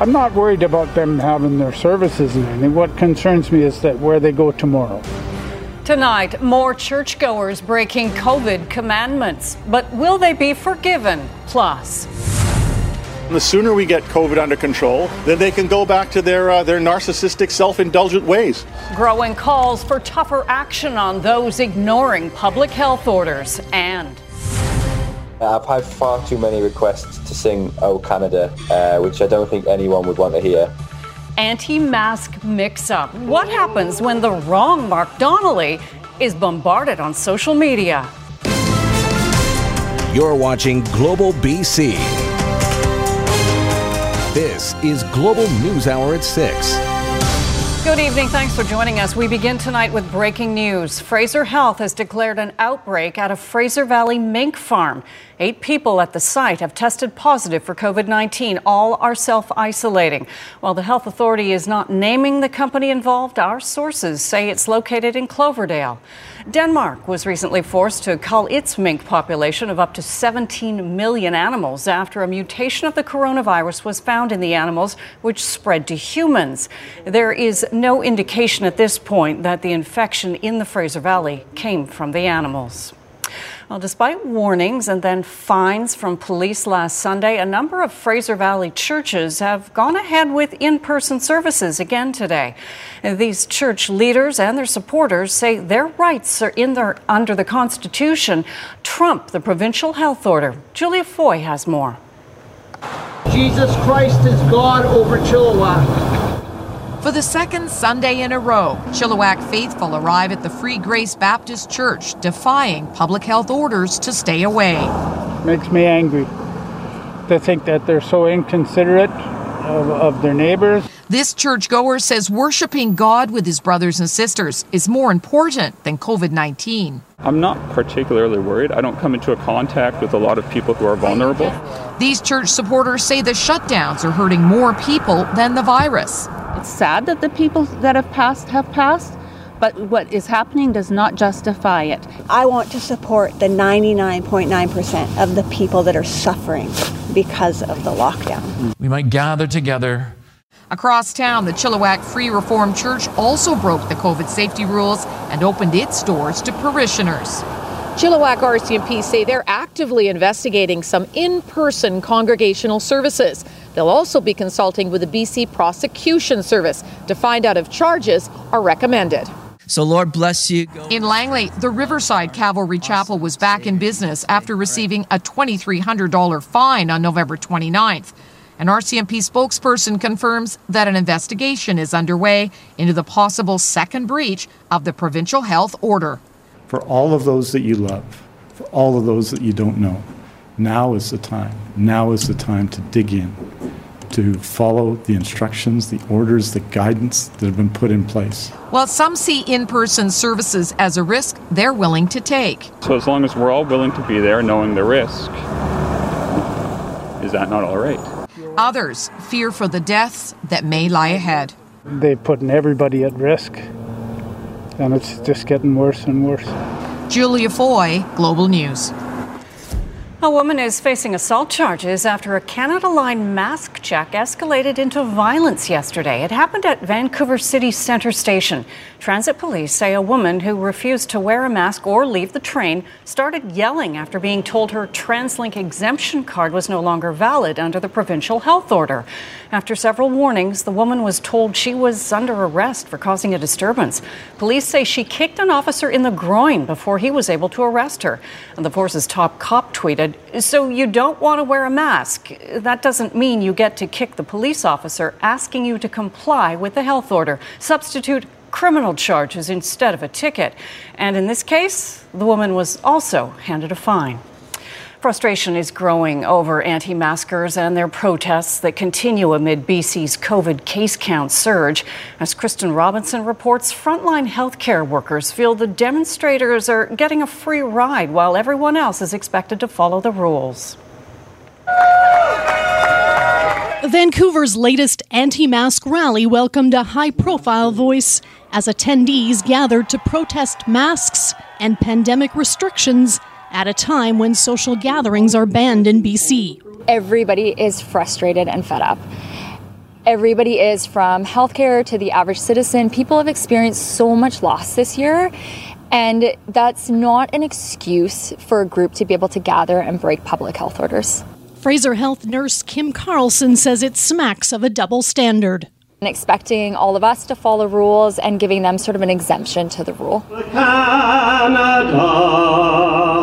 I'm not worried about them having their services and anything. What concerns me is that where they go tomorrow. Tonight, more churchgoers breaking COVID commandments. But will they be forgiven? Plus, the sooner we get COVID under control, then they can go back to their, uh, their narcissistic, self indulgent ways. Growing calls for tougher action on those ignoring public health orders. And I've had far too many requests to sing Oh Canada, uh, which I don't think anyone would want to hear. Anti mask mix up. What happens when the wrong Mark Donnelly is bombarded on social media? You're watching Global BC. This is Global News Hour at 6. Good evening. Thanks for joining us. We begin tonight with breaking news. Fraser Health has declared an outbreak at a Fraser Valley mink farm. Eight people at the site have tested positive for COVID 19. All are self isolating. While the health authority is not naming the company involved, our sources say it's located in Cloverdale. Denmark was recently forced to cull its mink population of up to 17 million animals after a mutation of the coronavirus was found in the animals, which spread to humans. There is no indication at this point that the infection in the Fraser Valley came from the animals. Well, despite warnings and then fines from police last Sunday, a number of Fraser Valley churches have gone ahead with in person services again today. These church leaders and their supporters say their rights are in their, under the Constitution trump the provincial health order. Julia Foy has more. Jesus Christ is God over Chilliwack. For the second Sunday in a row, Chilliwack faithful arrive at the Free Grace Baptist Church, defying public health orders to stay away. Makes me angry to think that they're so inconsiderate of, of their neighbors. This churchgoer says worshiping God with his brothers and sisters is more important than COVID 19. I'm not particularly worried. I don't come into a contact with a lot of people who are vulnerable. These church supporters say the shutdowns are hurting more people than the virus. It's sad that the people that have passed have passed, but what is happening does not justify it. I want to support the 99.9% of the people that are suffering because of the lockdown. We might gather together. Across town, the Chilliwack Free Reformed Church also broke the COVID safety rules and opened its doors to parishioners. Chilliwack RCMP say they're actively investigating some in person congregational services. They'll also be consulting with the BC Prosecution Service to find out if charges are recommended. So, Lord bless you. In Langley, the Riverside Calvary Chapel was back in business after receiving a $2,300 fine on November 29th. An RCMP spokesperson confirms that an investigation is underway into the possible second breach of the provincial health order for all of those that you love, for all of those that you don't know. Now is the time. Now is the time to dig in, to follow the instructions, the orders, the guidance that have been put in place. While some see in person services as a risk they're willing to take. So, as long as we're all willing to be there knowing the risk, is that not all right? Others fear for the deaths that may lie ahead. They're putting everybody at risk and it's just getting worse and worse. Julia Foy, Global News. A woman is facing assault charges after a Canada Line mask check escalated into violence yesterday. It happened at Vancouver City Centre Station. Transit police say a woman who refused to wear a mask or leave the train started yelling after being told her TransLink exemption card was no longer valid under the provincial health order. After several warnings, the woman was told she was under arrest for causing a disturbance. Police say she kicked an officer in the groin before he was able to arrest her. And the force's top cop tweeted, So you don't want to wear a mask? That doesn't mean you get to kick the police officer asking you to comply with the health order. Substitute criminal charges instead of a ticket. And in this case, the woman was also handed a fine. Frustration is growing over anti maskers and their protests that continue amid BC's COVID case count surge. As Kristen Robinson reports, frontline healthcare workers feel the demonstrators are getting a free ride while everyone else is expected to follow the rules. Vancouver's latest anti mask rally welcomed a high profile voice as attendees gathered to protest masks and pandemic restrictions at a time when social gatherings are banned in BC. Everybody is frustrated and fed up. everybody is from healthcare to the average citizen. People have experienced so much loss this year. And that's not an excuse for a group to be able to gather and break public health orders. Fraser Health nurse Kim Carlson says it smacks of a double standard. And expecting all of us to follow rules and giving them sort of an exemption to the rule.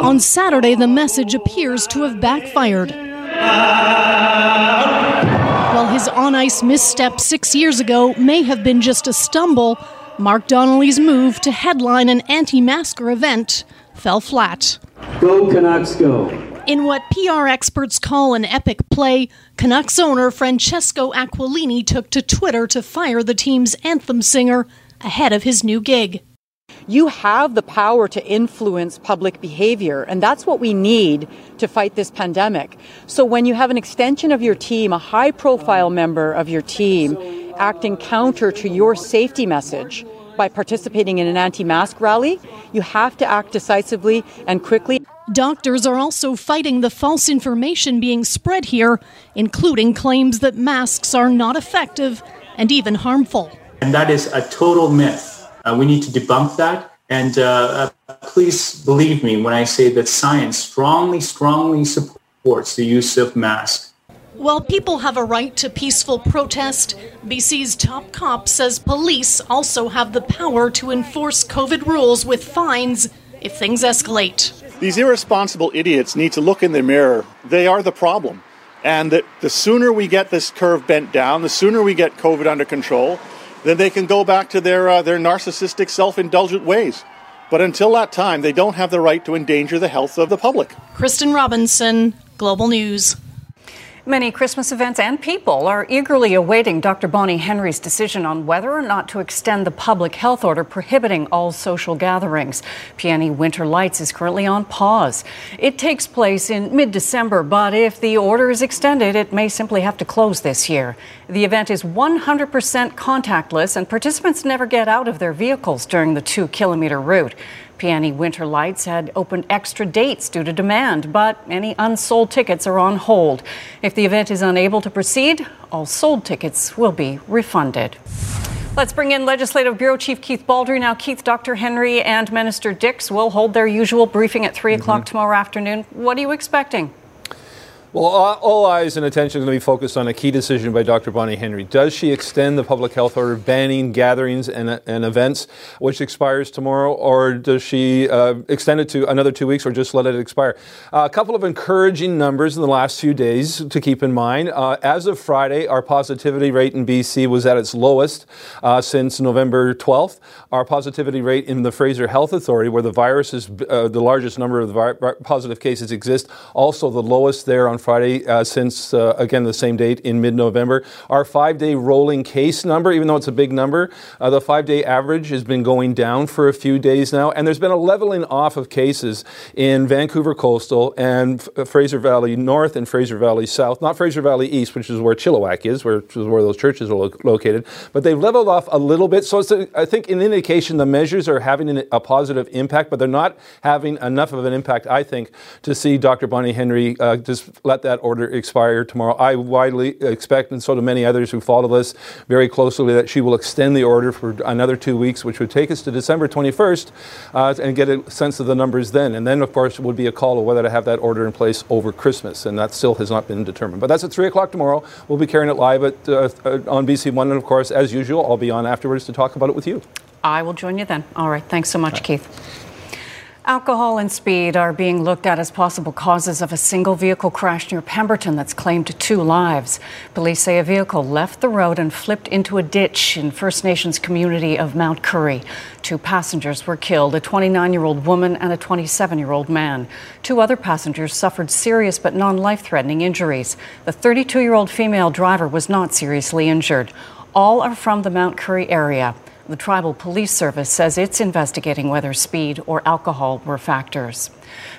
On Saturday, the message appears to have backfired. While his on ice misstep six years ago may have been just a stumble, Mark Donnelly's move to headline an anti masker event fell flat. Go Canucks, go. In what PR experts call an epic play, Canucks owner Francesco Aquilini took to Twitter to fire the team's anthem singer ahead of his new gig. You have the power to influence public behavior, and that's what we need to fight this pandemic. So, when you have an extension of your team, a high profile member of your team, acting counter to your safety message by participating in an anti mask rally, you have to act decisively and quickly. Doctors are also fighting the false information being spread here, including claims that masks are not effective and even harmful. And that is a total myth. Uh, we need to debunk that. And uh, uh, please believe me when I say that science strongly, strongly supports the use of masks. While people have a right to peaceful protest, BC's top cop says police also have the power to enforce COVID rules with fines if things escalate. These irresponsible idiots need to look in the mirror. They are the problem. And that the sooner we get this curve bent down, the sooner we get COVID under control, then they can go back to their, uh, their narcissistic, self indulgent ways. But until that time, they don't have the right to endanger the health of the public. Kristen Robinson, Global News. Many Christmas events and people are eagerly awaiting Dr. Bonnie Henry's decision on whether or not to extend the public health order prohibiting all social gatherings. Peony Winter Lights is currently on pause. It takes place in mid December, but if the order is extended, it may simply have to close this year. The event is 100% contactless, and participants never get out of their vehicles during the two kilometer route. Peony Winter Lights had opened extra dates due to demand, but any unsold tickets are on hold. If the event is unable to proceed, all sold tickets will be refunded. Let's bring in Legislative Bureau Chief Keith Baldrey. Now, Keith, Dr. Henry and Minister Dix will hold their usual briefing at 3 o'clock mm-hmm. tomorrow afternoon. What are you expecting? Well, all eyes and attention are going to be focused on a key decision by Dr. Bonnie Henry. Does she extend the public health order banning gatherings and, and events, which expires tomorrow, or does she uh, extend it to another two weeks or just let it expire? Uh, a couple of encouraging numbers in the last few days to keep in mind. Uh, as of Friday, our positivity rate in BC was at its lowest uh, since November 12th. Our positivity rate in the Fraser Health Authority, where the virus is uh, the largest number of vi- positive cases exist, also the lowest there on Friday uh, since, uh, again, the same date in mid November. Our five day rolling case number, even though it's a big number, uh, the five day average has been going down for a few days now. And there's been a leveling off of cases in Vancouver Coastal and F- Fraser Valley North and Fraser Valley South. Not Fraser Valley East, which is where Chilliwack is, where, which is where those churches are lo- located. But they've leveled off a little bit. So it's, a, I think, an indication the measures are having a positive impact, but they're not having enough of an impact, I think, to see Dr. Bonnie Henry uh, just let that order expire tomorrow. I widely expect, and so do many others who follow this very closely, that she will extend the order for another two weeks, which would take us to December 21st, uh, and get a sense of the numbers then. And then, of course, would be a call of whether to have that order in place over Christmas, and that still has not been determined. But that's at 3 o'clock tomorrow. We'll be carrying it live at, uh, on BC One, and of course, as usual, I'll be on afterwards to talk about it with you. I will join you then. All right. Thanks so much, Keith. Alcohol and speed are being looked at as possible causes of a single vehicle crash near Pemberton that's claimed two lives. Police say a vehicle left the road and flipped into a ditch in First Nations community of Mount Currie. Two passengers were killed, a 29-year-old woman and a 27-year-old man. Two other passengers suffered serious but non-life-threatening injuries. The 32-year-old female driver was not seriously injured. All are from the Mount Currie area. The Tribal Police Service says it's investigating whether speed or alcohol were factors.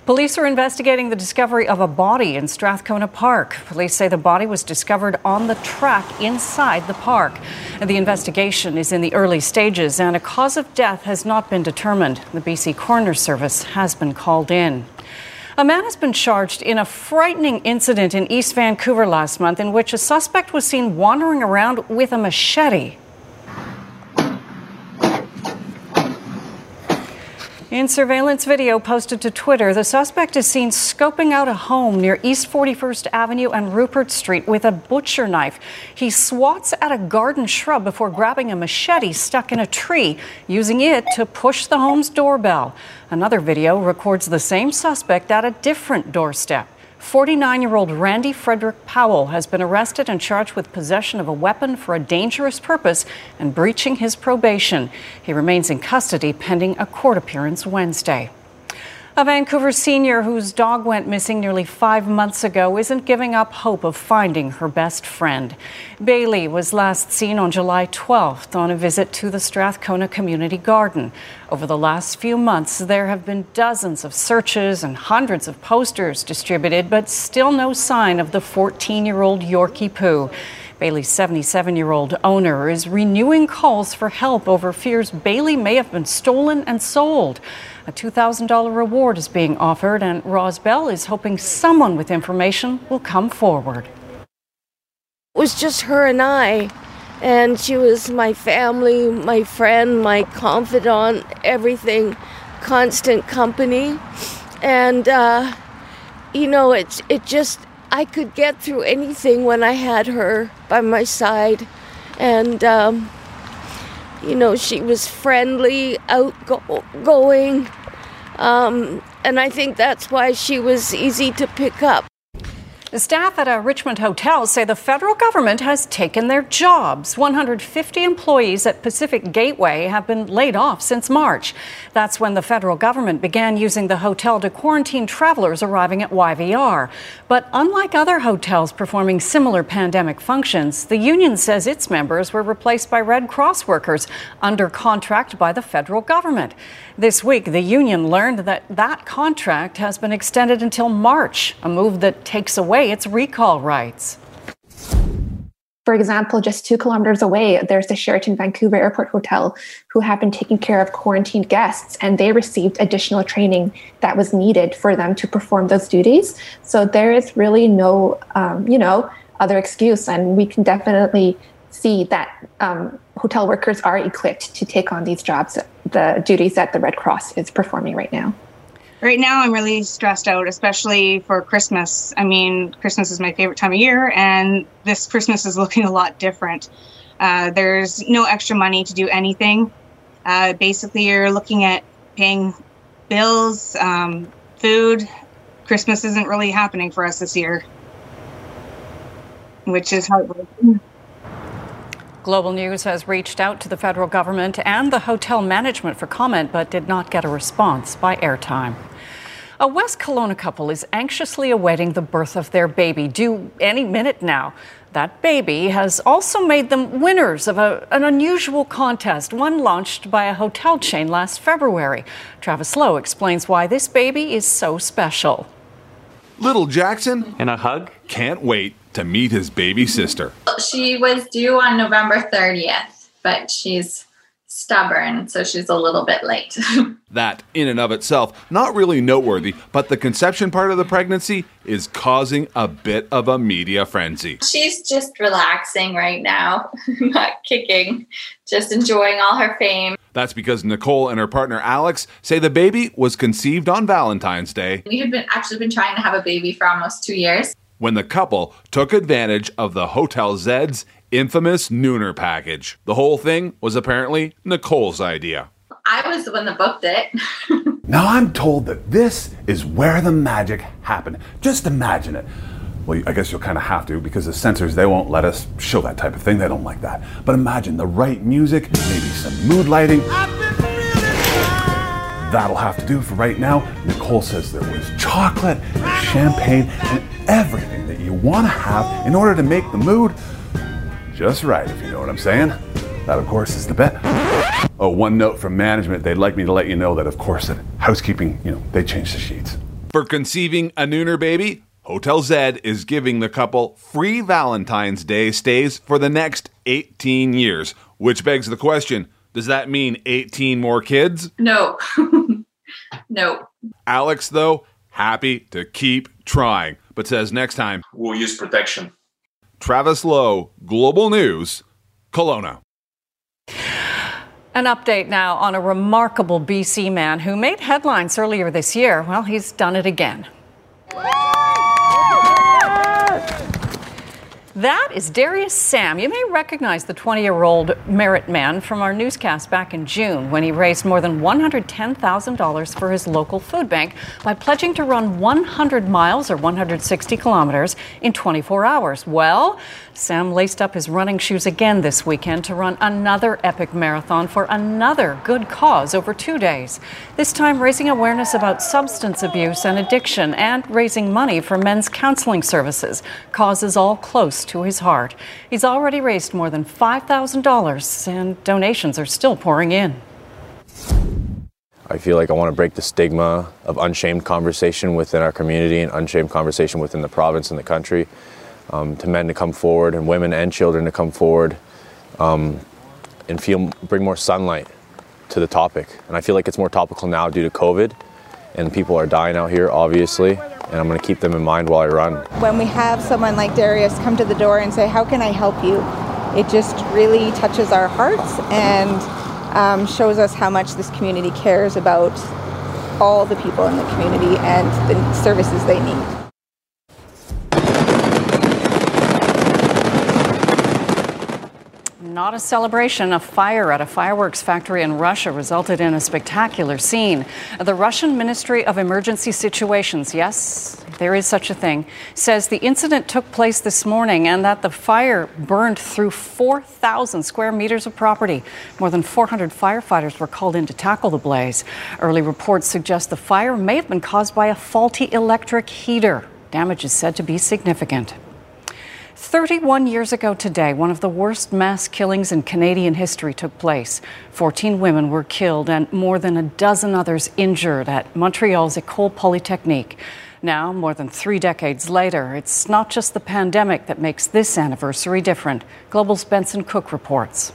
Police are investigating the discovery of a body in Strathcona Park. Police say the body was discovered on the track inside the park. The investigation is in the early stages and a cause of death has not been determined. The BC Coroner Service has been called in. A man has been charged in a frightening incident in East Vancouver last month in which a suspect was seen wandering around with a machete. In surveillance video posted to Twitter, the suspect is seen scoping out a home near East 41st Avenue and Rupert Street with a butcher knife. He swats at a garden shrub before grabbing a machete stuck in a tree, using it to push the home's doorbell. Another video records the same suspect at a different doorstep. 49 year old Randy Frederick Powell has been arrested and charged with possession of a weapon for a dangerous purpose and breaching his probation. He remains in custody pending a court appearance Wednesday. A Vancouver senior whose dog went missing nearly five months ago isn't giving up hope of finding her best friend. Bailey was last seen on July 12th on a visit to the Strathcona Community Garden. Over the last few months, there have been dozens of searches and hundreds of posters distributed, but still no sign of the 14 year old Yorkie Poo. Bailey's 77 year old owner is renewing calls for help over fears Bailey may have been stolen and sold. A $2,000 reward is being offered, and Rosbell is hoping someone with information will come forward. It was just her and I, and she was my family, my friend, my confidant, everything, constant company. And, uh, you know, it's, it just, I could get through anything when I had her by my side. And, um, you know, she was friendly, outgoing, um, and I think that's why she was easy to pick up. The staff at a Richmond hotel say the federal government has taken their jobs. 150 employees at Pacific Gateway have been laid off since March. That's when the federal government began using the hotel to quarantine travelers arriving at YVR. But unlike other hotels performing similar pandemic functions, the union says its members were replaced by Red Cross workers under contract by the federal government. This week, the union learned that that contract has been extended until March, a move that takes away its recall rights. For example, just two kilometers away, there's the Sheraton Vancouver Airport Hotel who have been taking care of quarantined guests, and they received additional training that was needed for them to perform those duties. So there is really no, um, you know, other excuse, and we can definitely see that um, hotel workers are equipped to take on these jobs, the duties that the Red Cross is performing right now. Right now, I'm really stressed out, especially for Christmas. I mean, Christmas is my favorite time of year, and this Christmas is looking a lot different. Uh, there's no extra money to do anything. Uh, basically, you're looking at paying bills, um, food. Christmas isn't really happening for us this year, which is heartbreaking. Global News has reached out to the federal government and the hotel management for comment, but did not get a response by airtime. A West Kelowna couple is anxiously awaiting the birth of their baby, due any minute now. That baby has also made them winners of a, an unusual contest, one launched by a hotel chain last February. Travis Lowe explains why this baby is so special. Little Jackson, in a hug, can't wait to meet his baby sister. She was due on November 30th, but she's stubborn, so she's a little bit late. that, in and of itself, not really noteworthy, but the conception part of the pregnancy is causing a bit of a media frenzy. She's just relaxing right now, not kicking, just enjoying all her fame. That's because Nicole and her partner Alex say the baby was conceived on Valentine's Day. We had been actually been trying to have a baby for almost two years when the couple took advantage of the Hotel Zed's infamous Nooner package. The whole thing was apparently Nicole's idea. I was the one that booked it. now I'm told that this is where the magic happened. Just imagine it. Well, I guess you'll kind of have to because the censors, they won't let us show that type of thing. They don't like that. But imagine the right music, maybe some mood lighting. That'll have to do for right now. Nicole says there was chocolate, and champagne, and everything that you want to have in order to make the mood just right, if you know what I'm saying. That, of course, is the bet. Oh, one note from management. They'd like me to let you know that, of course, that housekeeping, you know, they changed the sheets. For conceiving a Nooner baby, Hotel Zed is giving the couple free Valentine's Day stays for the next 18 years, which begs the question does that mean 18 more kids? No. no. Alex, though, happy to keep trying, but says next time we'll use protection. Travis Lowe, Global News, Kelowna. An update now on a remarkable BC man who made headlines earlier this year. Well, he's done it again. That is Darius Sam. You may recognize the 20 year old Merritt man from our newscast back in June when he raised more than $110,000 for his local food bank by pledging to run 100 miles or 160 kilometers in 24 hours. Well, Sam laced up his running shoes again this weekend to run another epic marathon for another good cause over two days. This time, raising awareness about substance abuse and addiction and raising money for men's counseling services, causes all close to his heart. He's already raised more than $5,000 and donations are still pouring in. I feel like I want to break the stigma of unshamed conversation within our community and unshamed conversation within the province and the country. Um, to men to come forward and women and children to come forward um, and feel bring more sunlight to the topic. And I feel like it's more topical now due to COVID, and people are dying out here, obviously. And I'm going to keep them in mind while I run. When we have someone like Darius come to the door and say, "How can I help you?" it just really touches our hearts and um, shows us how much this community cares about all the people in the community and the services they need. Not a celebration. A fire at a fireworks factory in Russia resulted in a spectacular scene. The Russian Ministry of Emergency Situations, yes, there is such a thing, says the incident took place this morning and that the fire burned through 4,000 square meters of property. More than 400 firefighters were called in to tackle the blaze. Early reports suggest the fire may have been caused by a faulty electric heater. Damage is said to be significant. 31 years ago today, one of the worst mass killings in Canadian history took place. 14 women were killed and more than a dozen others injured at Montreal's Ecole Polytechnique. Now, more than three decades later, it's not just the pandemic that makes this anniversary different. Global's Benson Cook reports.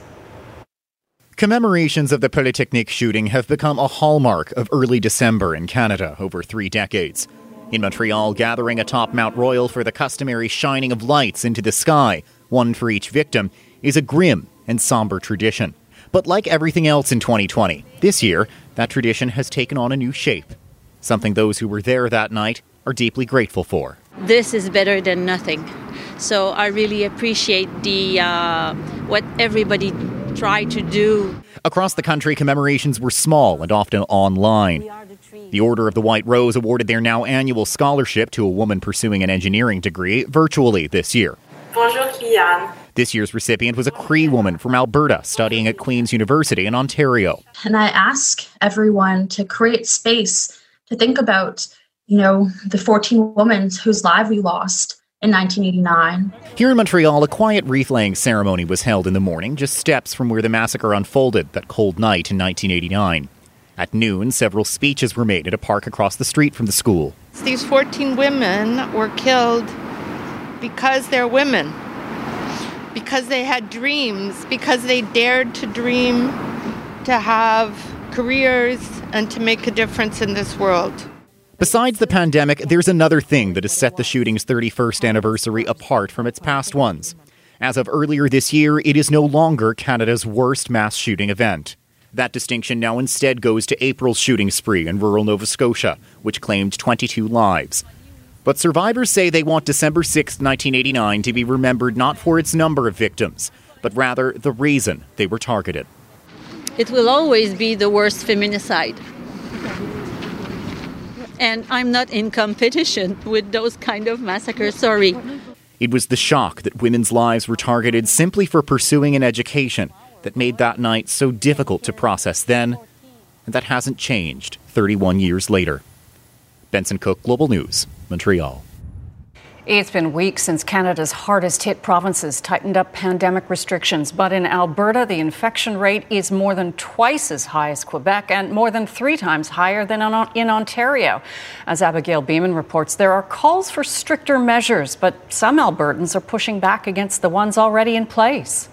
Commemorations of the Polytechnique shooting have become a hallmark of early December in Canada over three decades. In Montreal, gathering atop Mount Royal for the customary shining of lights into the sky, one for each victim, is a grim and somber tradition. But like everything else in 2020, this year, that tradition has taken on a new shape. Something those who were there that night are deeply grateful for. This is better than nothing. So I really appreciate the uh, what everybody tried to do. Across the country, commemorations were small and often online. The Order of the White Rose awarded their now annual scholarship to a woman pursuing an engineering degree virtually this year. Bonjour, Kian. This year's recipient was a Cree woman from Alberta studying at Queen's University in Ontario. And I ask everyone to create space to think about, you know, the 14 women whose lives we lost in 1989. Here in Montreal, a quiet wreath laying ceremony was held in the morning, just steps from where the massacre unfolded that cold night in 1989. At noon, several speeches were made at a park across the street from the school. These 14 women were killed because they're women, because they had dreams, because they dared to dream to have careers and to make a difference in this world. Besides the pandemic, there's another thing that has set the shooting's 31st anniversary apart from its past ones. As of earlier this year, it is no longer Canada's worst mass shooting event. That distinction now instead goes to April's shooting spree in rural Nova Scotia, which claimed 22 lives. But survivors say they want December 6, 1989 to be remembered not for its number of victims, but rather the reason they were targeted. It will always be the worst feminicide. And I'm not in competition with those kind of massacres, sorry. It was the shock that women's lives were targeted simply for pursuing an education that made that night so difficult to process then, and that hasn't changed 31 years later. Benson Cook, Global News, Montreal. It's been weeks since Canada's hardest hit provinces tightened up pandemic restrictions. But in Alberta, the infection rate is more than twice as high as Quebec and more than three times higher than in Ontario. As Abigail Bimman reports, there are calls for stricter measures, but some Albertans are pushing back against the ones already in place.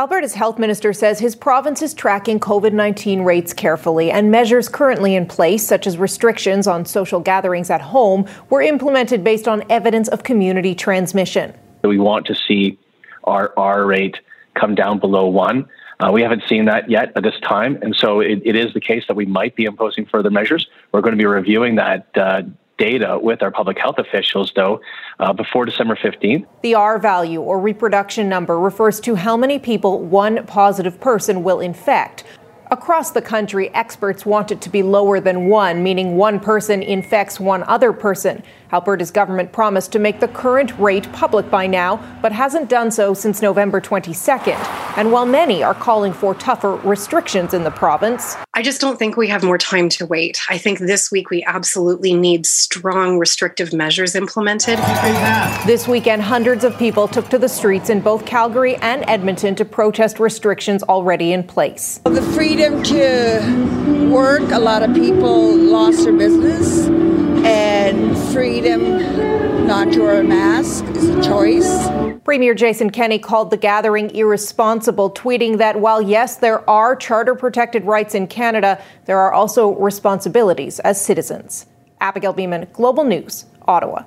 Alberta's health minister says his province is tracking COVID 19 rates carefully, and measures currently in place, such as restrictions on social gatherings at home, were implemented based on evidence of community transmission. We want to see our R rate come down below one. Uh, we haven't seen that yet at this time, and so it, it is the case that we might be imposing further measures. We're going to be reviewing that uh, data with our public health officials, though, uh, before December 15th. The R value, or reproduction number, refers to how many people one positive person will infect. Across the country, experts want it to be lower than one, meaning one person infects one other person. Alberta's government promised to make the current rate public by now, but hasn't done so since November 22nd. And while many are calling for tougher restrictions in the province, I just don't think we have more time to wait. I think this week we absolutely need strong restrictive measures implemented. This weekend, hundreds of people took to the streets in both Calgary and Edmonton to protest restrictions already in place. The freedom to work, a lot of people lost their business, and freedom not to wear a mask is a choice. Premier Jason Kenney called the gathering irresponsible, tweeting that while, yes, there are charter protected rights in Canada, there are also responsibilities as citizens. Abigail Bimman, Global News, Ottawa.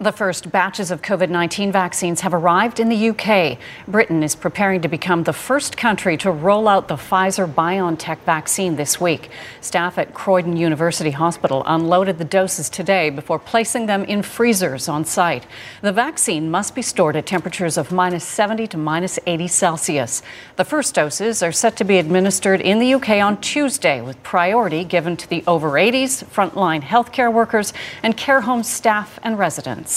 The first batches of COVID 19 vaccines have arrived in the UK. Britain is preparing to become the first country to roll out the Pfizer BioNTech vaccine this week. Staff at Croydon University Hospital unloaded the doses today before placing them in freezers on site. The vaccine must be stored at temperatures of minus 70 to minus 80 Celsius. The first doses are set to be administered in the UK on Tuesday, with priority given to the over 80s, frontline healthcare workers, and care home staff and residents.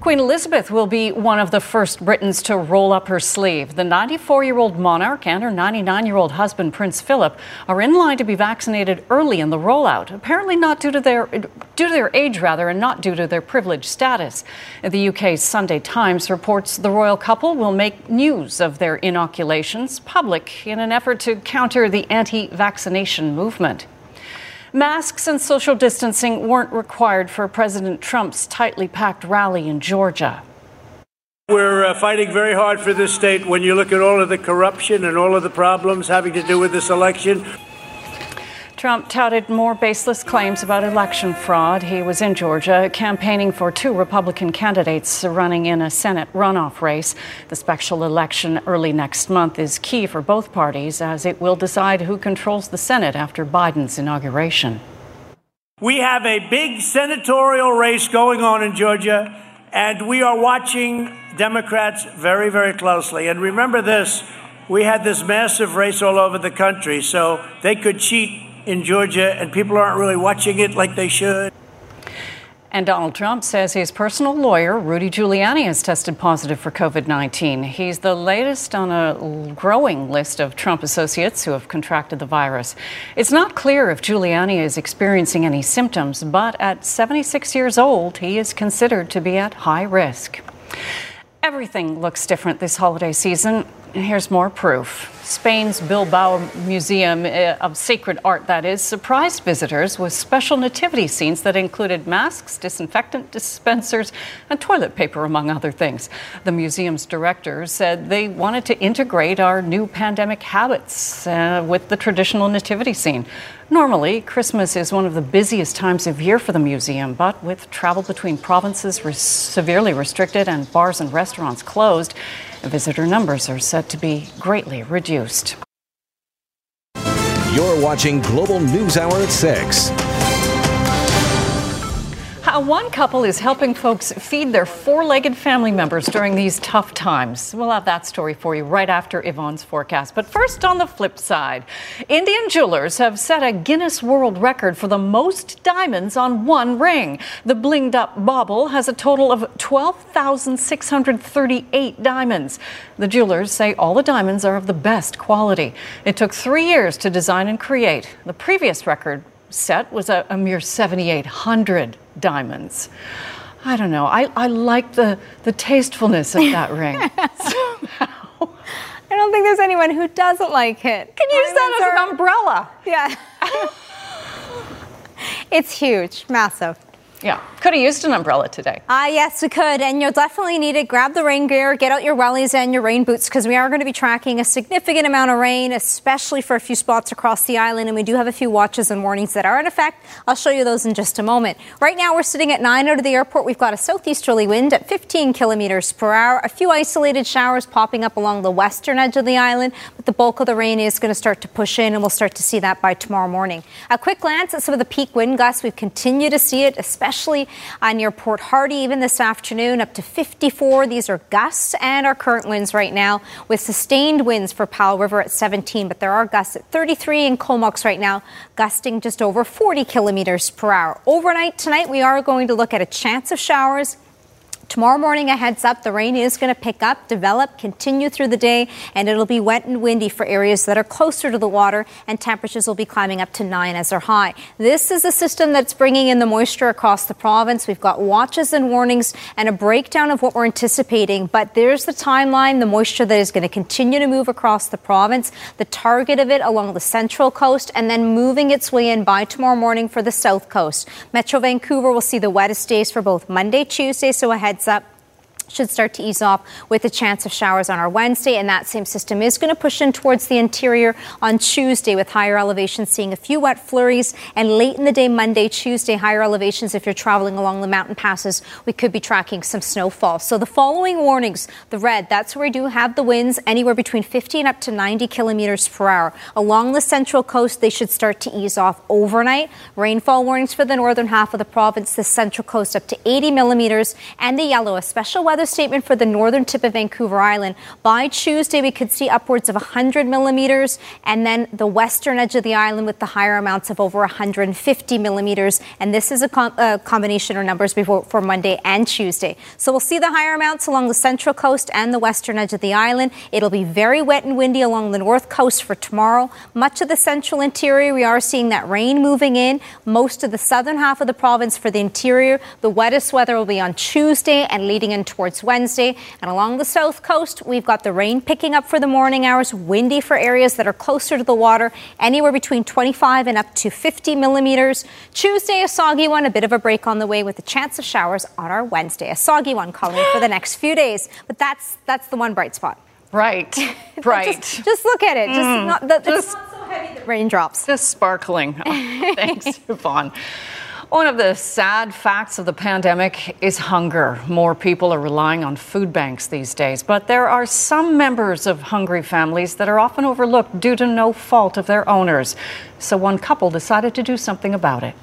Queen Elizabeth will be one of the first Britons to roll up her sleeve. The 94 year old monarch and her 99 year old husband, Prince Philip, are in line to be vaccinated early in the rollout, apparently not due to their, due to their age, rather, and not due to their privileged status. The UK's Sunday Times reports the royal couple will make news of their inoculations public in an effort to counter the anti vaccination movement. Masks and social distancing weren't required for President Trump's tightly packed rally in Georgia. We're uh, fighting very hard for this state when you look at all of the corruption and all of the problems having to do with this election. Trump touted more baseless claims about election fraud. He was in Georgia campaigning for two Republican candidates running in a Senate runoff race. The special election early next month is key for both parties as it will decide who controls the Senate after Biden's inauguration. We have a big senatorial race going on in Georgia, and we are watching Democrats very, very closely. And remember this we had this massive race all over the country, so they could cheat in Georgia, and people aren't really watching it like they should. And Donald Trump says his personal lawyer, Rudy Giuliani, has tested positive for COVID 19. He's the latest on a growing list of Trump associates who have contracted the virus. It's not clear if Giuliani is experiencing any symptoms, but at 76 years old, he is considered to be at high risk. Everything looks different this holiday season. Here's more proof. Spain's Bilbao Museum eh, of Sacred Art, that is, surprised visitors with special nativity scenes that included masks, disinfectant dispensers, and toilet paper, among other things. The museum's director said they wanted to integrate our new pandemic habits uh, with the traditional nativity scene. Normally, Christmas is one of the busiest times of year for the museum, but with travel between provinces severely restricted and bars and restaurants closed, visitor numbers are said to be greatly reduced. You're watching Global News Hour at 6. How one couple is helping folks feed their four legged family members during these tough times. We'll have that story for you right after Yvonne's forecast. But first, on the flip side, Indian jewelers have set a Guinness World Record for the most diamonds on one ring. The blinged up bauble has a total of 12,638 diamonds. The jewelers say all the diamonds are of the best quality. It took three years to design and create. The previous record set was a, a mere 7,800 diamonds. I don't know. I, I like the, the tastefulness of that ring. Somehow. I don't think there's anyone who doesn't like it. Can you use that as an umbrella. Yeah. it's huge, massive. Yeah, could have used an umbrella today. Ah, uh, yes, we could. And you'll definitely need it. Grab the rain gear, get out your wellies and your rain boots because we are going to be tracking a significant amount of rain, especially for a few spots across the island. And we do have a few watches and warnings that are in effect. I'll show you those in just a moment. Right now, we're sitting at 9 out of the airport. We've got a southeasterly wind at 15 kilometers per hour. A few isolated showers popping up along the western edge of the island, but the bulk of the rain is going to start to push in, and we'll start to see that by tomorrow morning. A quick glance at some of the peak wind gusts. We've continued to see it, especially near Port Hardy, even this afternoon, up to 54. These are gusts and our current winds right now, with sustained winds for Powell River at 17, but there are gusts at 33 in Comox right now, gusting just over 40 kilometers per hour. Overnight tonight, we are going to look at a chance of showers Tomorrow morning, a heads up, the rain is going to pick up, develop, continue through the day, and it'll be wet and windy for areas that are closer to the water, and temperatures will be climbing up to 9 as they're high. This is a system that's bringing in the moisture across the province. We've got watches and warnings and a breakdown of what we're anticipating, but there's the timeline, the moisture that is going to continue to move across the province, the target of it along the central coast, and then moving its way in by tomorrow morning for the south coast. Metro Vancouver will see the wettest days for both Monday, Tuesday, so ahead heads up should start to ease off with a chance of showers on our Wednesday, and that same system is going to push in towards the interior on Tuesday with higher elevations seeing a few wet flurries, and late in the day, Monday, Tuesday, higher elevations if you're traveling along the mountain passes, we could be tracking some snowfall. So the following warnings, the red, that's where we do have the winds anywhere between 50 and up to 90 kilometers per hour. Along the central coast, they should start to ease off overnight. Rainfall warnings for the northern half of the province, the central coast up to 80 millimeters, and the yellow, a special weather weather statement for the northern tip of Vancouver Island. By Tuesday, we could see upwards of 100 millimeters, and then the western edge of the island with the higher amounts of over 150 millimeters. And this is a, com- a combination of numbers before, for Monday and Tuesday. So we'll see the higher amounts along the central coast and the western edge of the island. It'll be very wet and windy along the north coast for tomorrow. Much of the central interior, we are seeing that rain moving in. Most of the southern half of the province for the interior, the wettest weather will be on Tuesday and leading in towards towards Wednesday. And along the south coast, we've got the rain picking up for the morning hours, windy for areas that are closer to the water, anywhere between 25 and up to 50 millimeters. Tuesday, a soggy one, a bit of a break on the way with a chance of showers on our Wednesday. A soggy one calling for the next few days. But that's that's the one bright spot. Right, right. just, just, look at it. Just mm. not, the, just, not so heavy. The raindrops. Just sparkling. Oh, thanks, Yvonne. One of the sad facts of the pandemic is hunger. More people are relying on food banks these days, but there are some members of hungry families that are often overlooked due to no fault of their owners. So one couple decided to do something about it.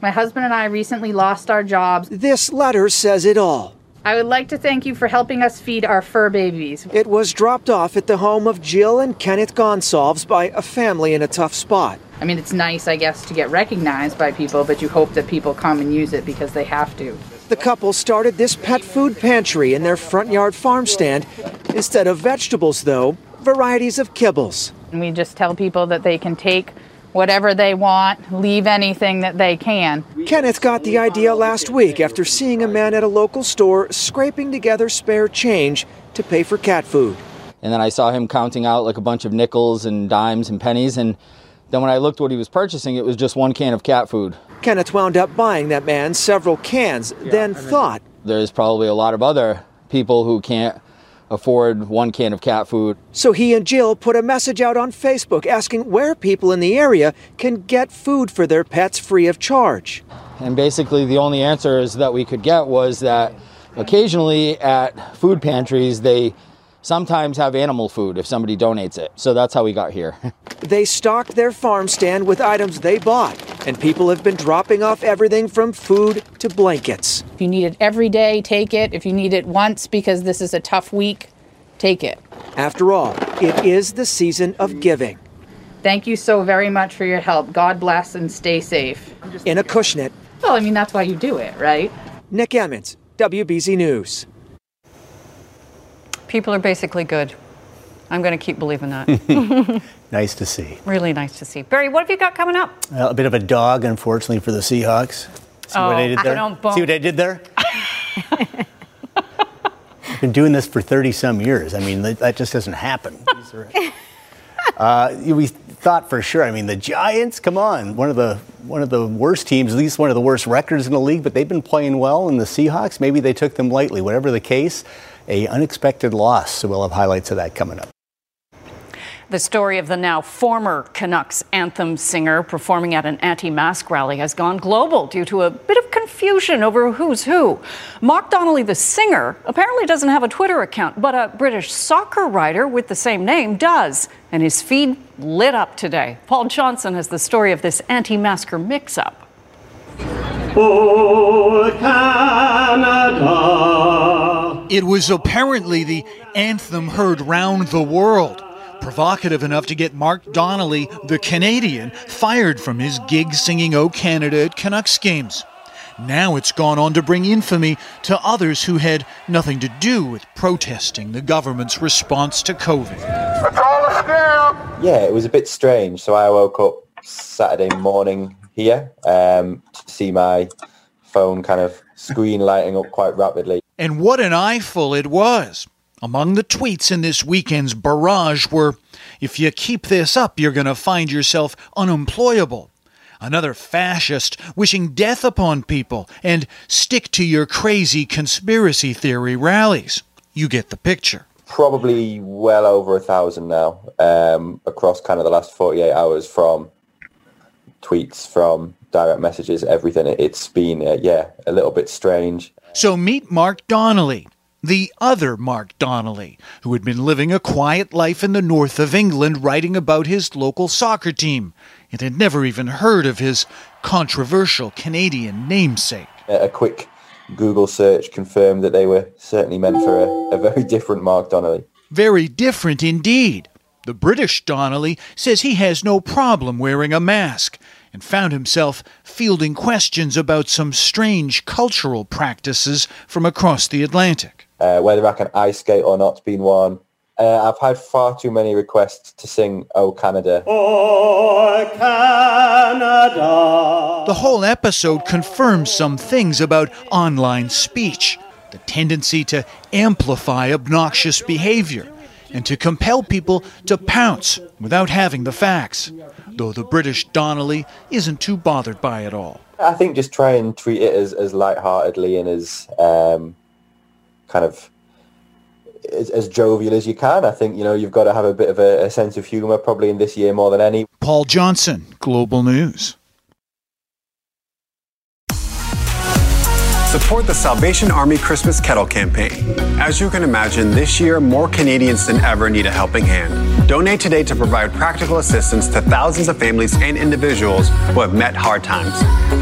My husband and I recently lost our jobs. This letter says it all. I would like to thank you for helping us feed our fur babies. It was dropped off at the home of Jill and Kenneth Gonsalves by a family in a tough spot. I mean, it's nice, I guess, to get recognized by people, but you hope that people come and use it because they have to. The couple started this pet food pantry in their front yard farm stand. Instead of vegetables, though, varieties of kibbles. And we just tell people that they can take whatever they want, leave anything that they can. Kenneth got the idea last week after seeing a man at a local store scraping together spare change to pay for cat food. And then I saw him counting out like a bunch of nickels and dimes and pennies and then when I looked what he was purchasing, it was just one can of cat food. Kenneth wound up buying that man several cans, yeah, then thought. There's probably a lot of other people who can't afford one can of cat food. So he and Jill put a message out on Facebook asking where people in the area can get food for their pets free of charge. And basically, the only answers that we could get was that occasionally at food pantries, they sometimes have animal food if somebody donates it. So that's how we got here. they stocked their farm stand with items they bought, and people have been dropping off everything from food to blankets. If you need it every day, take it. If you need it once because this is a tough week, take it. After all, it is the season of giving. Thank you so very much for your help. God bless and stay safe. In a Acushnet. Well, I mean, that's why you do it, right? Nick Emmons, WBZ News. People are basically good. I'm going to keep believing that. nice to see. Really nice to see. Barry, what have you got coming up? Well, a bit of a dog, unfortunately, for the Seahawks. See oh, what I did there? I see what I did there? I've been doing this for 30 some years. I mean, that just doesn't happen. Uh, we thought for sure. I mean, the Giants, come on, one of the one of the worst teams, at least one of the worst records in the league, but they've been playing well. And the Seahawks, maybe they took them lightly. Whatever the case, a unexpected loss. So we'll have highlights of that coming up. The story of the now former Canucks anthem singer performing at an anti mask rally has gone global due to a bit of confusion over who's who. Mark Donnelly, the singer, apparently doesn't have a Twitter account, but a British soccer writer with the same name does. And his feed lit up today. Paul Johnson has the story of this anti masker mix up. Oh, Canada. It was apparently the anthem heard round the world provocative enough to get Mark Donnelly, the Canadian, fired from his gig singing O Canada at Canucks games. Now it's gone on to bring infamy to others who had nothing to do with protesting the government's response to COVID. Yeah, it was a bit strange. So I woke up Saturday morning here um, to see my phone kind of screen lighting up quite rapidly. And what an eyeful it was. Among the tweets in this weekend's barrage were If you keep this up, you're going to find yourself unemployable. Another fascist wishing death upon people and stick to your crazy conspiracy theory rallies. You get the picture. Probably well over a thousand now um, across kind of the last 48 hours from tweets, from direct messages, everything. It's been, uh, yeah, a little bit strange. So meet Mark Donnelly, the other Mark Donnelly, who had been living a quiet life in the north of England writing about his local soccer team and had never even heard of his controversial Canadian namesake. A quick Google search confirmed that they were certainly meant for a, a very different Mark Donnelly. Very different indeed. The British Donnelly says he has no problem wearing a mask and found himself fielding questions about some strange cultural practices from across the Atlantic uh, whether I can ice skate or not's been one. Uh, I've had far too many requests to sing "Oh Canada." Oh Canada. The whole episode confirms some things about online speech: the tendency to amplify obnoxious behavior and to compel people to pounce without having the facts. Though the British Donnelly isn't too bothered by it all. I think just try and treat it as as lightheartedly and as um, kind of as, as, jovial as you can. I think you know you've got to have a bit of a, a sense of humour, probably in this year more than any. Paul Johnson, Global News. Support the Salvation Army Christmas Kettle campaign. As you can imagine, this year more Canadians than ever need a helping hand. Donate today to provide practical assistance to thousands of families and individuals who have met hard times.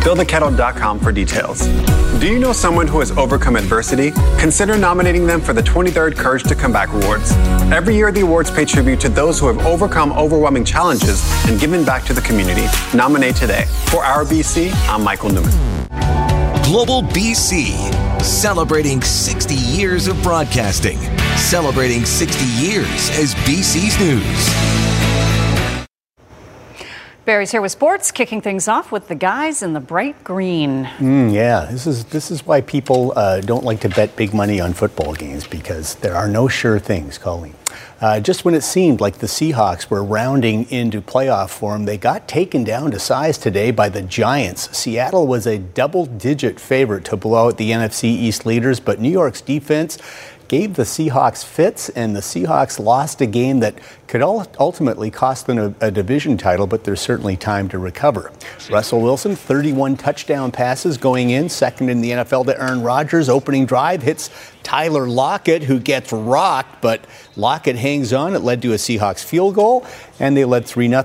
FillTheKettle.com for details. Do you know someone who has overcome adversity? Consider nominating them for the 23rd Courage to Come Back Awards. Every year, the awards pay tribute to those who have overcome overwhelming challenges and given back to the community. Nominate today. For Our BC, I'm Michael Newman. Global BC, celebrating 60 years of broadcasting, celebrating 60 years as BC's News. Barry's here with sports, kicking things off with the guys in the bright green. Mm, yeah, this is this is why people uh, don't like to bet big money on football games because there are no sure things, Colleen. Uh, just when it seemed like the Seahawks were rounding into playoff form, they got taken down to size today by the Giants. Seattle was a double digit favorite to blow out the NFC East leaders, but New York's defense gave the Seahawks fits, and the Seahawks lost a game that could ultimately cost them a, a, division title, but there's certainly time to recover. Russell Wilson, 31 touchdown passes going in, second in the NFL to Aaron Rodgers. Opening drive hits Tyler Lockett, who gets rocked, but Lockett hangs on. It led to a Seahawks field goal, and they led 3 0.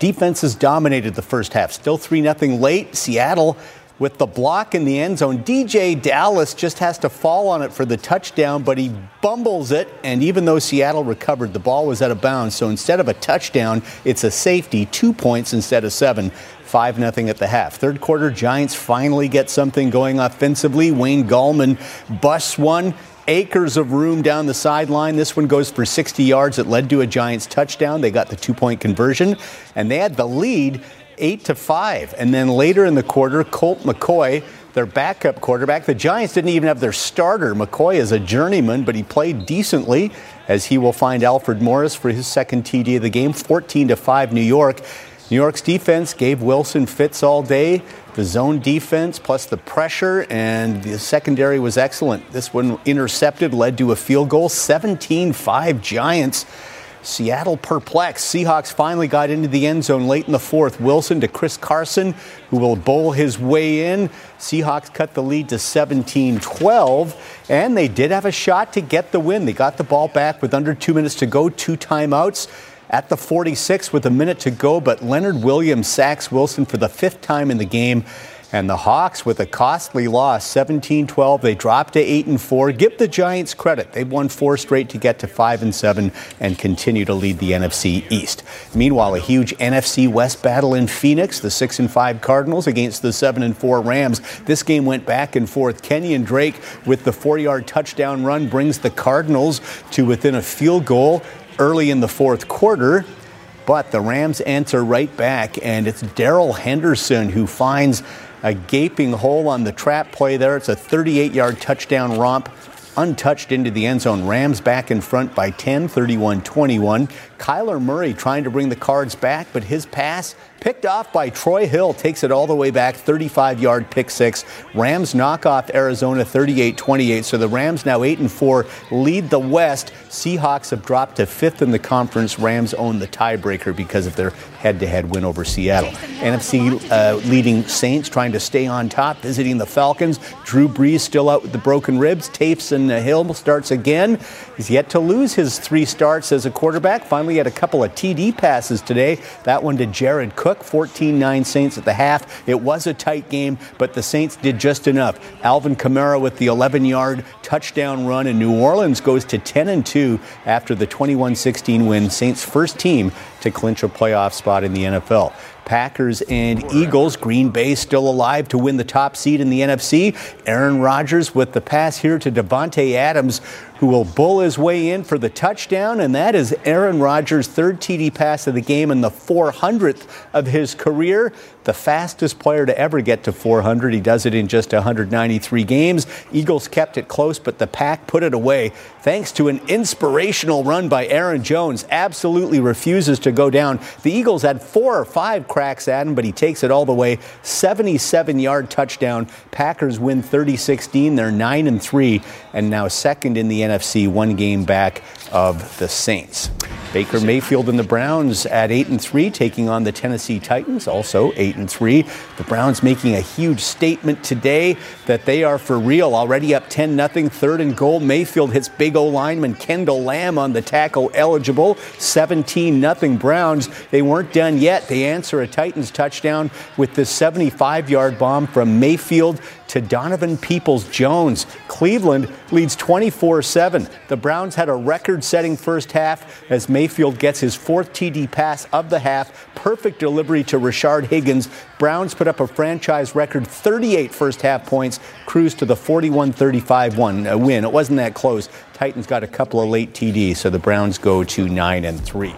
Defenses dominated the first half, still 3 0 late. Seattle with the block in the end zone. DeeJay Dallas just has to fall on it for the touchdown, but he bumbles it. And even though Seattle recovered, the ball was out of bounds. So instead of a touchdown, it's a safety, two points instead of seven. 5 0 at the half. Third quarter, Giants finally get something going offensively. Wayne Gallman busts one. Acres of room down the sideline. This one goes for 60 yards. It led to a Giants touchdown. They got the two point conversion, and they had the lead eight to five. And then later in the quarter, Colt McCoy their backup quarterback. The Giants didn't even have their starter. McCoy is a journeyman, but he played decently as he will find Alfred Morris for his second TD of the game, 14 to 5 New York. New York's defense gave Wilson fits all day. The zone defense plus the pressure and the secondary was excellent. This one intercepted led to a field goal, 17-5 Giants. Seattle perplexed. Seahawks finally got into the end zone late in the fourth. Wilson to Chris Carson, who will bowl his way in. Seahawks cut the lead to 17 12, and they did have a shot to get the win. They got the ball back with under two minutes to go, two timeouts at the 46 with a minute to go, but Leonard Williams sacks Wilson for the fifth time in the game. And the Hawks with a costly loss, 17-12. They dropped to 8 and 4. Give the Giants credit. They've won four straight to get to 5 and 7 and continue to lead the NFC East. Meanwhile, a huge NFC West battle in Phoenix, the 6 and 5 Cardinals against the 7 and 4 Rams. This game went back and forth. Kenyan Drake with the 4-yard touchdown run brings the Cardinals to within a field goal early in the fourth quarter. But the Rams answer right back, and it's Darrell Henderson who finds a gaping hole on the trap play there. It's a 38 yard touchdown romp untouched into the end zone. Rams back in front by 10, 31 21. Kyler Murray trying to bring the cards back, but his pass picked off by Troy Hill takes it all the way back, 35 yard pick six. Rams knock off Arizona 38 28. So the Rams now 8 and 4 lead the West. Seahawks have dropped to fifth in the conference. Rams own the tiebreaker because of their head to head win over Seattle. NFC uh, leading Saints trying to stay on top, visiting the Falcons. Drew Brees still out with the broken ribs. Taysom Hill starts again. He's yet to lose his three starts as a quarterback. Finally, had a couple of TD passes today. That one to Jared Cook, 14 9 Saints at the half. It was a tight game, but the Saints did just enough. Alvin Kamara with the 11 yard touchdown run, and New Orleans goes to 10 and 2 after the 21 16 win. Saints' first team to clinch a playoff spot in the NFL. Packers and Eagles. Green Bay still alive to win the top seed in the NFC. Aaron Rodgers with the pass here to Davante Adams, who will bull his way in for the touchdown, and that is Aaron Rodgers' third TD pass of the game and the 400th of his career. The fastest player to ever get to 400. He does it in just 193 games. Eagles kept it close, but the Pack put it away thanks to an inspirational run by Aaron Jones. Absolutely refuses to go down. The Eagles had four or five cracks at him, but he takes it all the way. 77 yard touchdown. Packers win 30 16. They're 9 and 3, and now second in the NFC, one game back of the Saints. Baker Mayfield and the Browns at 8 and 3 taking on the Tennessee Titans also 8 and 3. The Browns making a huge statement today that they are for real already up 10 nothing third and goal. Mayfield hits big O lineman Kendall Lamm on the tackle eligible 17 nothing Browns. They weren't done yet. They answer a Titans touchdown with this 75-yard bomb from Mayfield to Donovan Peoples Jones. Cleveland leads 24 7. The Browns had a record setting first half as Mayfield gets his fourth TD pass of the half. Perfect delivery to Rashard Higgins. Browns put up a franchise record 38 first half points, cruise to the 41 35 1 win. It wasn't that close. Titans got a couple of late TDs, so the Browns go to 9 and 3.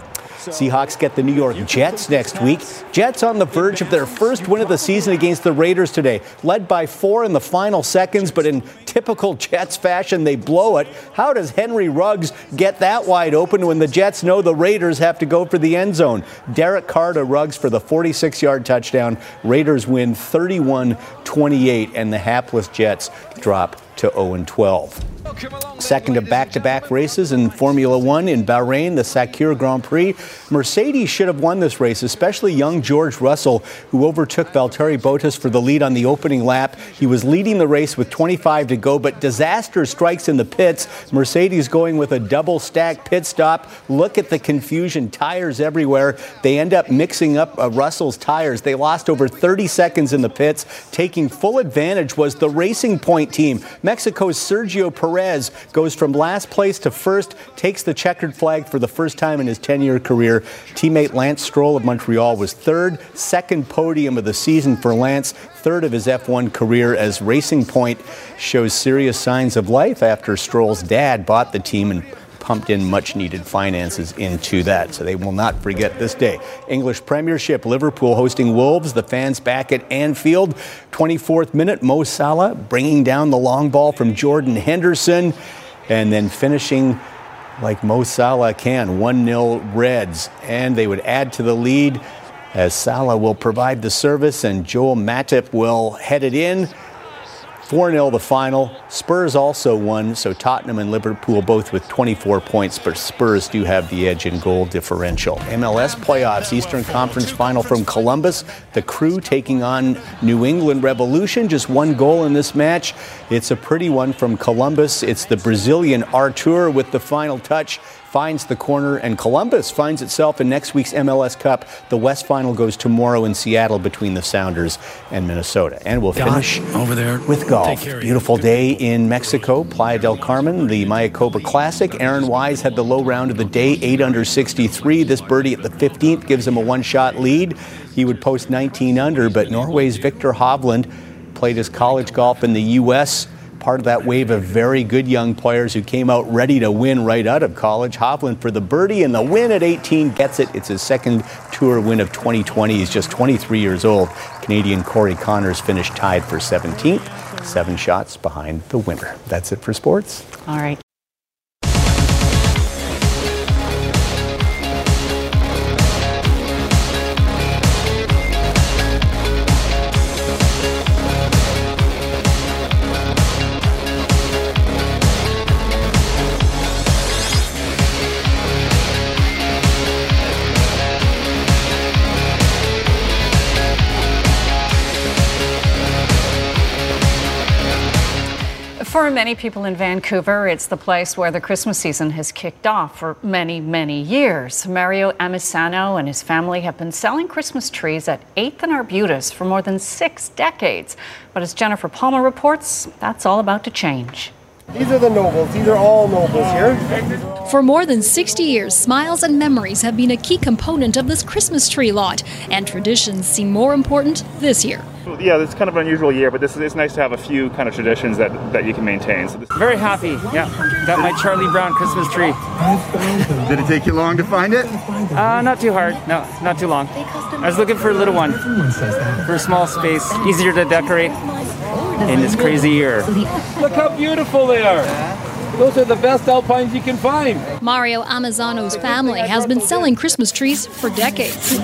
Seahawks get the New York Jets next week. Jets on the verge of their first win of the season against the Raiders today. Led by four in the final seconds, but in typical Jets fashion, they blow it. How does Henry Ruggs get that wide open when the Jets know the Raiders have to go for the end zone? Derek Carr to Ruggs for the 46 yard touchdown. Raiders win 31 28, and the hapless Jets drop to 0 12. Second of back to back races in Formula One in Bahrain, the Sakhir Grand Prix. Mercedes should have won this race, especially young George Russell, who overtook Valtteri Bottas for the lead on the opening lap. He was leading the race with 25 to go, but disaster strikes in the pits. Mercedes going with a double stack pit stop. Look at the confusion, tires everywhere. They end up mixing up uh, Russell's tires. They lost over 30 seconds in the pits. Taking full advantage was the Racing Point team. Mexico's Sergio Perez goes from last place to first, takes the checkered flag for the first time in his 10 year career. Teammate Lance Stroll of Montreal was third, second podium of the season for Lance, third of his F1 career as Racing Point shows serious signs of life after Stroll's dad bought the team and pumped in much needed finances into that. So they will not forget this day. English Premiership, Liverpool hosting Wolves, the fans back at Anfield. 24th minute, Mo Salah bringing down the long ball from Jordan Henderson and then finishing like Mo Salah can 1 0 Reds. And they would add to the lead as Salah will provide the service and Joel Matip will head it in. 4 0 the final. Spurs also won, so Tottenham and Liverpool both with 24 points, but Spurs do have the edge in goal differential. MLS playoffs, Eastern Conference final from Columbus. The crew taking on New England Revolution. Just one goal in this match. It's a pretty one from Columbus. It's the Brazilian Artur with the final touch finds the corner, and Columbus finds itself in next week's MLS Cup. The West Final goes tomorrow in Seattle between the Sounders and Minnesota. And we'll finish over there with golf. Beautiful day in Mexico, Playa del Carmen, the Mayakoba Classic. Aaron Wise had the low round of the day, 8 under 63. This birdie at the 15th gives him a one shot lead. He would post 19 under, but Norway's Viktor Hovland played his college golf in the U.S part of that wave of very good young players who came out ready to win right out of college. Hovland for the birdie and the win at 18 gets it. It's his second tour win of 2020. He's just 23 years old. Canadian Corey Conners finished tied for 17th, seven shots behind the winner. That's it for sports. All right. For many people in Vancouver, it's the place where the Christmas season has kicked off for many, many years. Mario Amisano and his family have been selling Christmas trees at 8th and Arbutus for more than six decades. But as Jennifer Palma reports, that's all about to change. These are the nobles. These are all nobles here. For more than 60 years, smiles and memories have been a key component of this Christmas tree lot, and traditions seem more important this year. Yeah, it's kind of an unusual year, but this is, it's nice to have a few kind of traditions that, that you can maintain. So this- Very happy. Yeah, got my Charlie Brown Christmas tree. Did it take you long to find it? Uh, not too hard. No, not too long. I was looking for a little one, for a small space, easier to decorate in this crazy year. Look how beautiful they are. Those are the best alpines you can find. Mario Amisano's family has been selling Christmas trees for decades.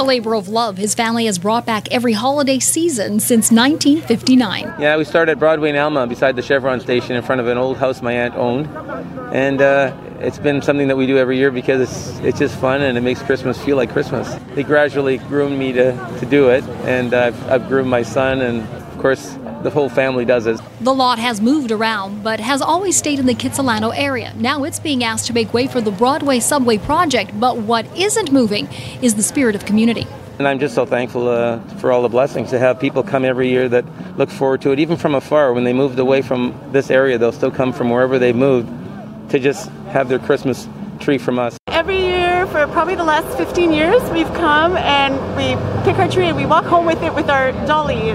A labor of love his family has brought back every holiday season since 1959. Yeah, we started at Broadway and Alma beside the Chevron station in front of an old house my aunt owned. And uh, it's been something that we do every year because it's, it's just fun and it makes Christmas feel like Christmas. They gradually groomed me to, to do it, and I've, I've groomed my son, and of course, the whole family does it. The lot has moved around, but has always stayed in the Kitsilano area. Now it's being asked to make way for the Broadway subway project, but what isn't moving is the spirit of community. And I'm just so thankful uh, for all the blessings to have people come every year that look forward to it, even from afar. When they moved away from this area, they'll still come from wherever they moved to just have their Christmas tree from us. Every year for probably the last 15 years, we've come and we pick our tree and we walk home with it with our dolly.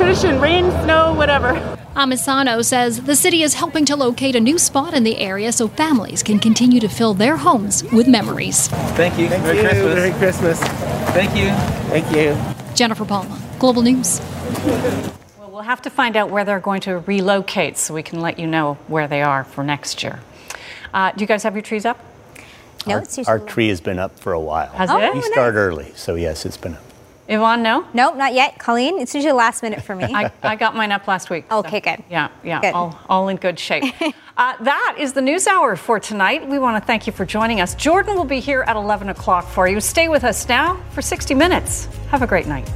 And tradition, rain, snow, whatever. Amisano says the city is helping to locate a new spot in the area so families can continue to fill their homes with memories. Thank you. Thank Merry you. Christmas. Merry Christmas. Thank you. Thank you. Jennifer Palma, Global News. Well, we'll have to find out where they're going to relocate so we can let you know where they are for next year. Uh, do you guys have your trees up? No, our, it's our tree has been up for a while. Has Oh, it? We start early, so yes, it's been up. Yvonne, no? Nope, not yet. Colleen, it's usually last minute for me. I, I got mine up last week. Okay, good. Yeah, yeah, Good. all, all in good shape. uh, that is the news hour for tonight. We want to thank you for joining us. Jordan will be here at 11 o'clock for you. Stay with us now for 60 minutes. Have a great night.